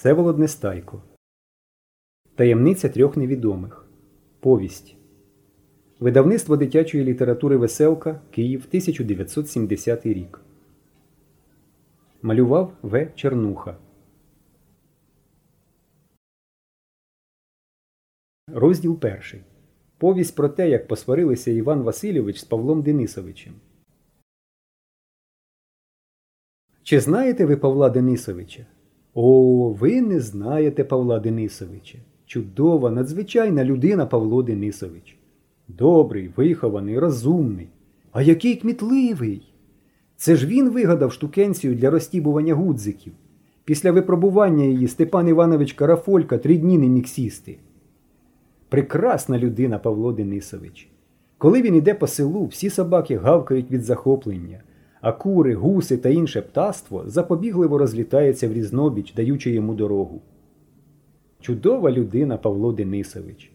Всеволод Нестайко. Таємниця трьох невідомих. Повість. Видавництво дитячої літератури Веселка Київ 1970 рік. Малював В. Чернуха. Розділ перший. Повість про те, як посварилися Іван Васильович з Павлом Денисовичем. Чи знаєте ви Павла Денисовича? О, ви не знаєте Павла Денисовича. Чудова, надзвичайна людина Павло Денисович. Добрий, вихований, розумний. А який кмітливий. Це ж він вигадав штукенцію для розтібування гудзиків. Після випробування її Степан Іванович Карафолька три дні не міг сісти. Прекрасна людина Павло Денисович. Коли він іде по селу, всі собаки гавкають від захоплення а кури, гуси та інше птаство запобігливо розлітається в різнобіч, даючи йому дорогу. Чудова людина Павло Денисович.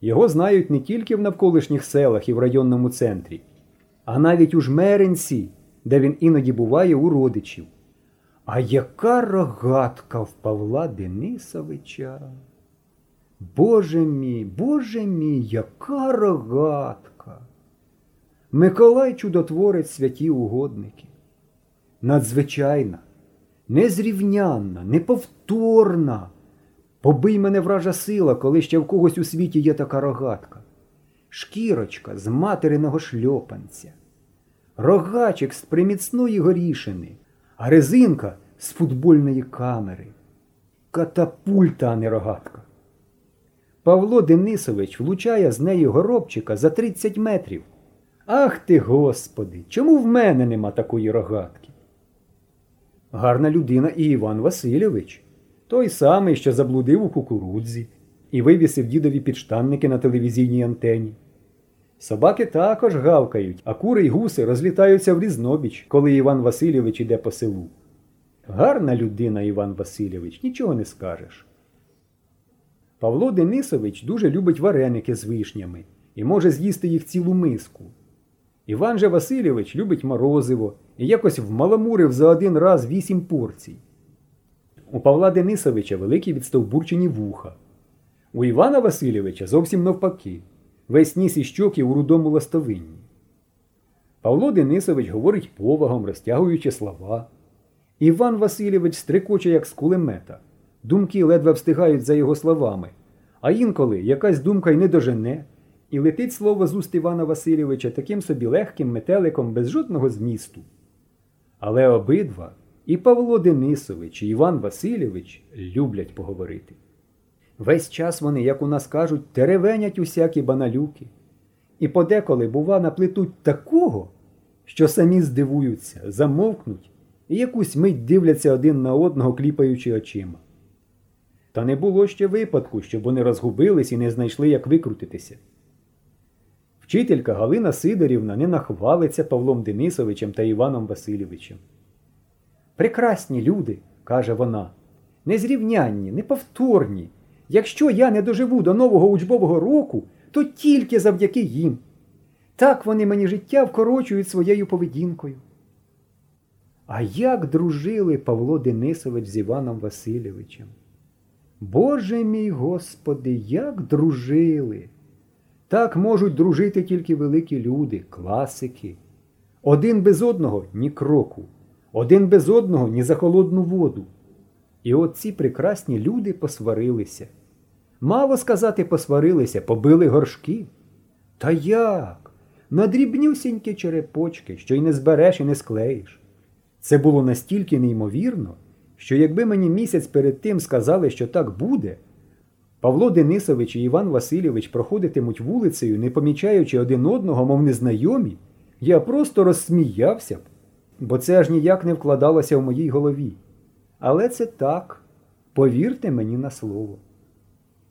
Його знають не тільки в навколишніх селах і в районному центрі, а навіть у жмеренці, де він іноді буває у родичів. А яка рогатка в Павла Денисовича? Боже мій, Боже мій, яка рогатка! Миколай чудотворець святі угодники. Надзвичайна, незрівнянна, неповторна. Побий мене вража сила, коли ще в когось у світі є така рогатка. Шкірочка з материного шльопанця, рогачик з приміцної горішини, а резинка з футбольної камери. Катапульта, а не рогатка. Павло Денисович влучає з нею горобчика за 30 метрів. Ах ти, Господи, чому в мене нема такої рогатки? Гарна людина і Іван Васильович, той самий, що заблудив у кукурудзі і вивісив дідові підштанники на телевізійній антені. Собаки також гавкають, а кури й гуси розлітаються в різнобіч, коли Іван Васильович іде по селу. Гарна людина, Іван Васильович, нічого не скажеш. Павло Денисович дуже любить вареники з вишнями і може з'їсти їх цілу миску. Іван же Васильович любить морозиво і якось вмаламурив за один раз вісім порцій. У Павла Денисовича великі відстовбурчені вуха. У Івана Васильовича зовсім навпаки, весь ніс і щоки у рудому ластовинні. Павло Денисович говорить повагом, розтягуючи слова. Іван Васильович стрикоче, як з кулемета. Думки ледве встигають за його словами, а інколи якась думка й не дожене. І летить слово з уст Івана Васильовича таким собі легким метеликом без жодного змісту. Але обидва і Павло Денисович, і Іван Васильович люблять поговорити. Весь час вони, як у нас кажуть, теревенять усякі баналюки. І подеколи, бува, наплетуть такого, що самі здивуються, замовкнуть і якусь мить дивляться один на одного, кліпаючи очима. Та не було ще випадку, щоб вони розгубились і не знайшли, як викрутитися. Вчителька Галина Сидорівна не нахвалиться Павлом Денисовичем та Іваном Васильовичем. Прекрасні люди, каже вона, незрівнянні, неповторні. Якщо я не доживу до нового учбового року, то тільки завдяки їм. Так вони мені життя вкорочують своєю поведінкою. А як дружили Павло Денисович з Іваном Васильовичем? Боже мій Господи, як дружили! Так можуть дружити тільки великі люди, класики. Один без одного ні кроку, один без одного ні за холодну воду. І от ці прекрасні люди посварилися. Мало сказати, посварилися, побили горшки. Та як? На дрібнюсінькі черепочки, що й не збереш і не склеїш. Це було настільки неймовірно, що якби мені місяць перед тим сказали, що так буде, Павло Денисович і Іван Васильович проходитимуть вулицею, не помічаючи один одного, мов незнайомі, я просто розсміявся б, бо це аж ніяк не вкладалося в моїй голові. Але це так, повірте мені на слово.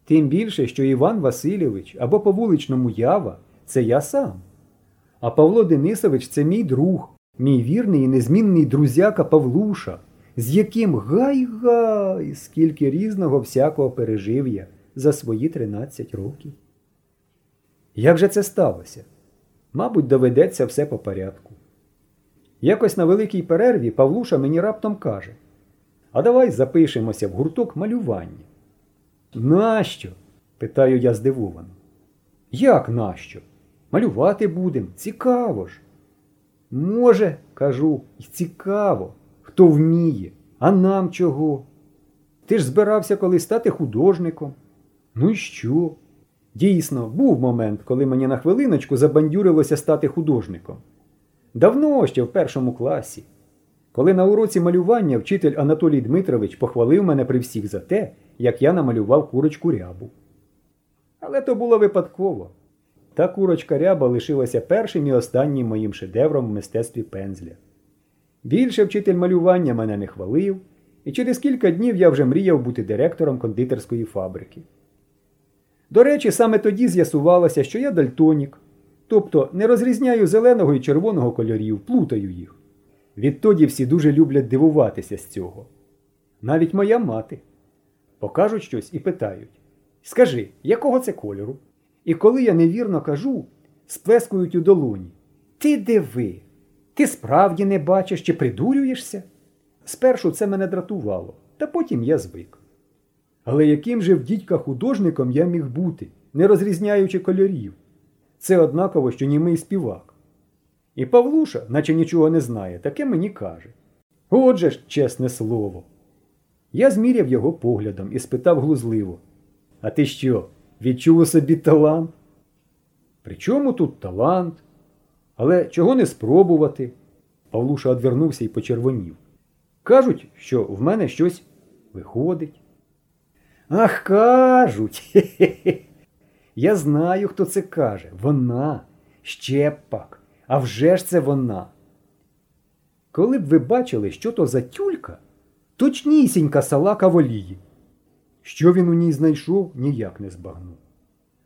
Тим більше, що Іван Васильович або по вуличному ява це я сам. А Павло Денисович це мій друг, мій вірний і незмінний друзяка Павлуша, з яким гай-гай, скільки різного всякого пережив я за свої 13 років. Як же це сталося? Мабуть, доведеться все по порядку. Якось на великій перерві Павлуша мені раптом каже А давай запишемося в гурток малювання. Нащо? питаю я здивовано. Як нащо? Малювати будем, цікаво ж. Може, кажу, і цікаво, хто вміє, а нам чого? Ти ж збирався колись стати художником. Ну і що? Дійсно, був момент, коли мені на хвилиночку забандюрилося стати художником. Давно ще в першому класі. Коли на уроці малювання вчитель Анатолій Дмитрович похвалив мене при всіх за те, як я намалював курочку рябу. Але то було випадково. Та курочка ряба лишилася першим і останнім моїм шедевром в мистецтві пензля. Більше вчитель малювання мене не хвалив, і через кілька днів я вже мріяв бути директором кондитерської фабрики. До речі, саме тоді з'ясувалося, що я дальтонік, тобто не розрізняю зеленого і червоного кольорів, плутаю їх. Відтоді всі дуже люблять дивуватися з цього. Навіть моя мати. Покажуть щось і питають Скажи, якого це кольору? І коли я невірно кажу, сплескують у долоні. Ти диви, ти справді не бачиш чи придурюєшся? Спершу це мене дратувало, та потім я звик. Але яким же в дідька художником я міг бути, не розрізняючи кольорів? Це однаково, що німий співак. І Павлуша, наче нічого не знає, таке мені каже. Отже ж, чесне слово. Я зміряв його поглядом і спитав глузливо. А ти що, відчув у собі талант? При чому тут талант? Але чого не спробувати? Павлуша одвернувся і почервонів. Кажуть, що в мене щось виходить. Ах, кажуть. Хе-хе-хе. Я знаю, хто це каже. Вона. Ще пак. А вже ж це вона. Коли б ви бачили, що то за тюлька, точнісінька салака в олії. Що він у ній знайшов, ніяк не збагнув.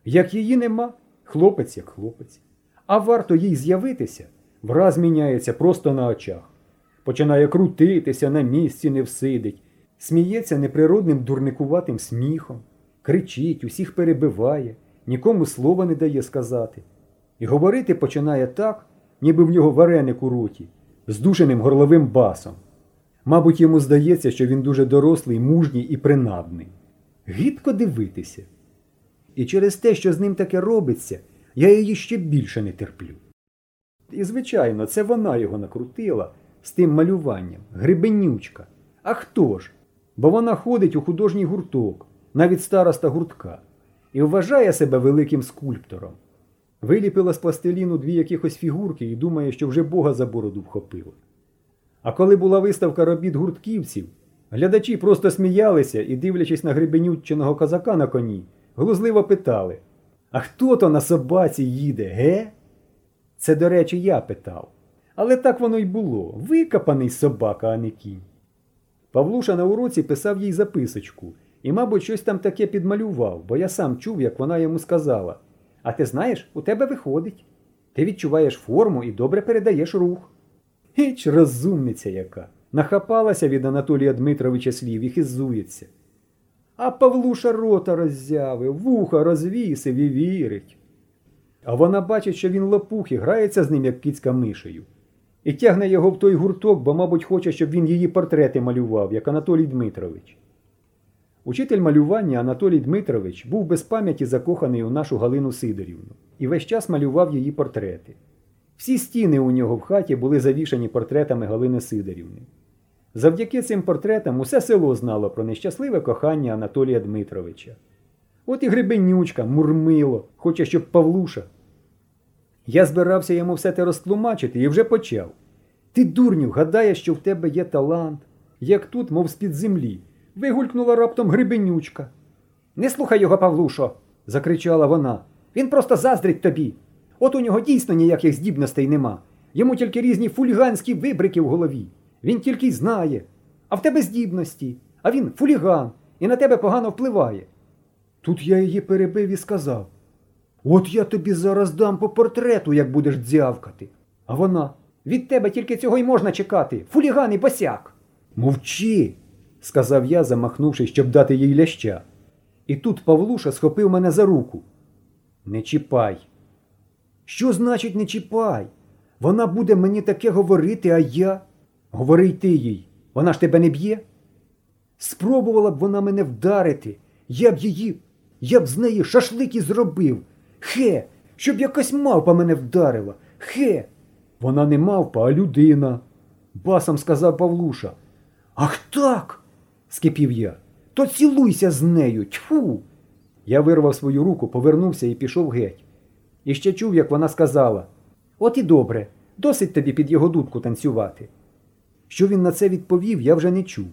Як її нема, хлопець як хлопець. А варто їй з'явитися, враз міняється просто на очах. Починає крутитися, на місці не всидить, сміється неприродним дурникуватим сміхом, кричить, усіх перебиває, нікому слова не дає сказати. І говорити починає так, ніби в нього вареник у роті, з душеним горловим басом. Мабуть, йому здається, що він дуже дорослий, мужній і принадний. Гидко дивитися. І через те, що з ним таке робиться, я її ще більше не терплю. І, звичайно, це вона його накрутила з тим малюванням, грибенючка. А хто ж? Бо вона ходить у художній гурток, навіть староста гуртка, і вважає себе великим скульптором. Виліпила з пластиліну дві якихось фігурки і думає, що вже Бога за бороду вхопила. А коли була виставка робіт гуртківців, глядачі просто сміялися і, дивлячись на грибенюченого козака на коні, глузливо питали: А хто то на собаці їде, ге? Це, до речі, я питав. Але так воно й було викопаний собака, а не кінь. Павлуша на уроці писав їй записочку і, мабуть, щось там таке підмалював, бо я сам чув, як вона йому сказала. А ти знаєш, у тебе виходить. Ти відчуваєш форму і добре передаєш рух. Гіч розумниця яка. Нахапалася від Анатолія Дмитровича слів і хизується. А Павлуша рота роззявив, вуха розвісив і вірить. А вона бачить, що він лопух і грається з ним, як кицька мишею. І тягне його в той гурток, бо, мабуть, хоче, щоб він її портрети малював, як Анатолій Дмитрович. Учитель малювання Анатолій Дмитрович був без пам'яті закоханий у нашу Галину Сидорівну і весь час малював її портрети. Всі стіни у нього в хаті були завішані портретами Галини Сидорівни. Завдяки цим портретам усе село знало про нещасливе кохання Анатолія Дмитровича. От і гребенючка, мурмило, хоче, щоб Павлуша. Я збирався йому все те розтлумачити і вже почав. Ти, дурню, гадаєш, що в тебе є талант, як тут, мов з-під землі. Вигулькнула раптом грибенючка. Не слухай його, Павлушо, закричала вона. Він просто заздрить тобі. От у нього дійсно ніяких здібностей нема. Йому тільки різні фуліганські вибрики в голові. Він тільки й знає. А в тебе здібності, а він фуліган і на тебе погано впливає. Тут я її перебив і сказав От я тобі зараз дам по портрету, як будеш дзявкати. А вона від тебе тільки цього й можна чекати. Фуліган і босяк. Мовчи, сказав я, замахнувшись, щоб дати їй ляща. І тут Павлуша схопив мене за руку. Не чіпай. Що значить не чіпай? Вона буде мені таке говорити, а я. Говори й ти їй. Вона ж тебе не б'є? Спробувала б вона мене вдарити. Я б її, я б з неї шашлики зробив. Хе, щоб якась мавпа мене вдарила. Хе. Вона не мавпа, а людина. Басом сказав Павлуша. Ах так. скипів я. То цілуйся з нею. Тьфу. Я вирвав свою руку, повернувся і пішов геть. І ще чув, як вона сказала: От і добре, досить тобі під його дудку танцювати. Що він на це відповів, я вже не чув.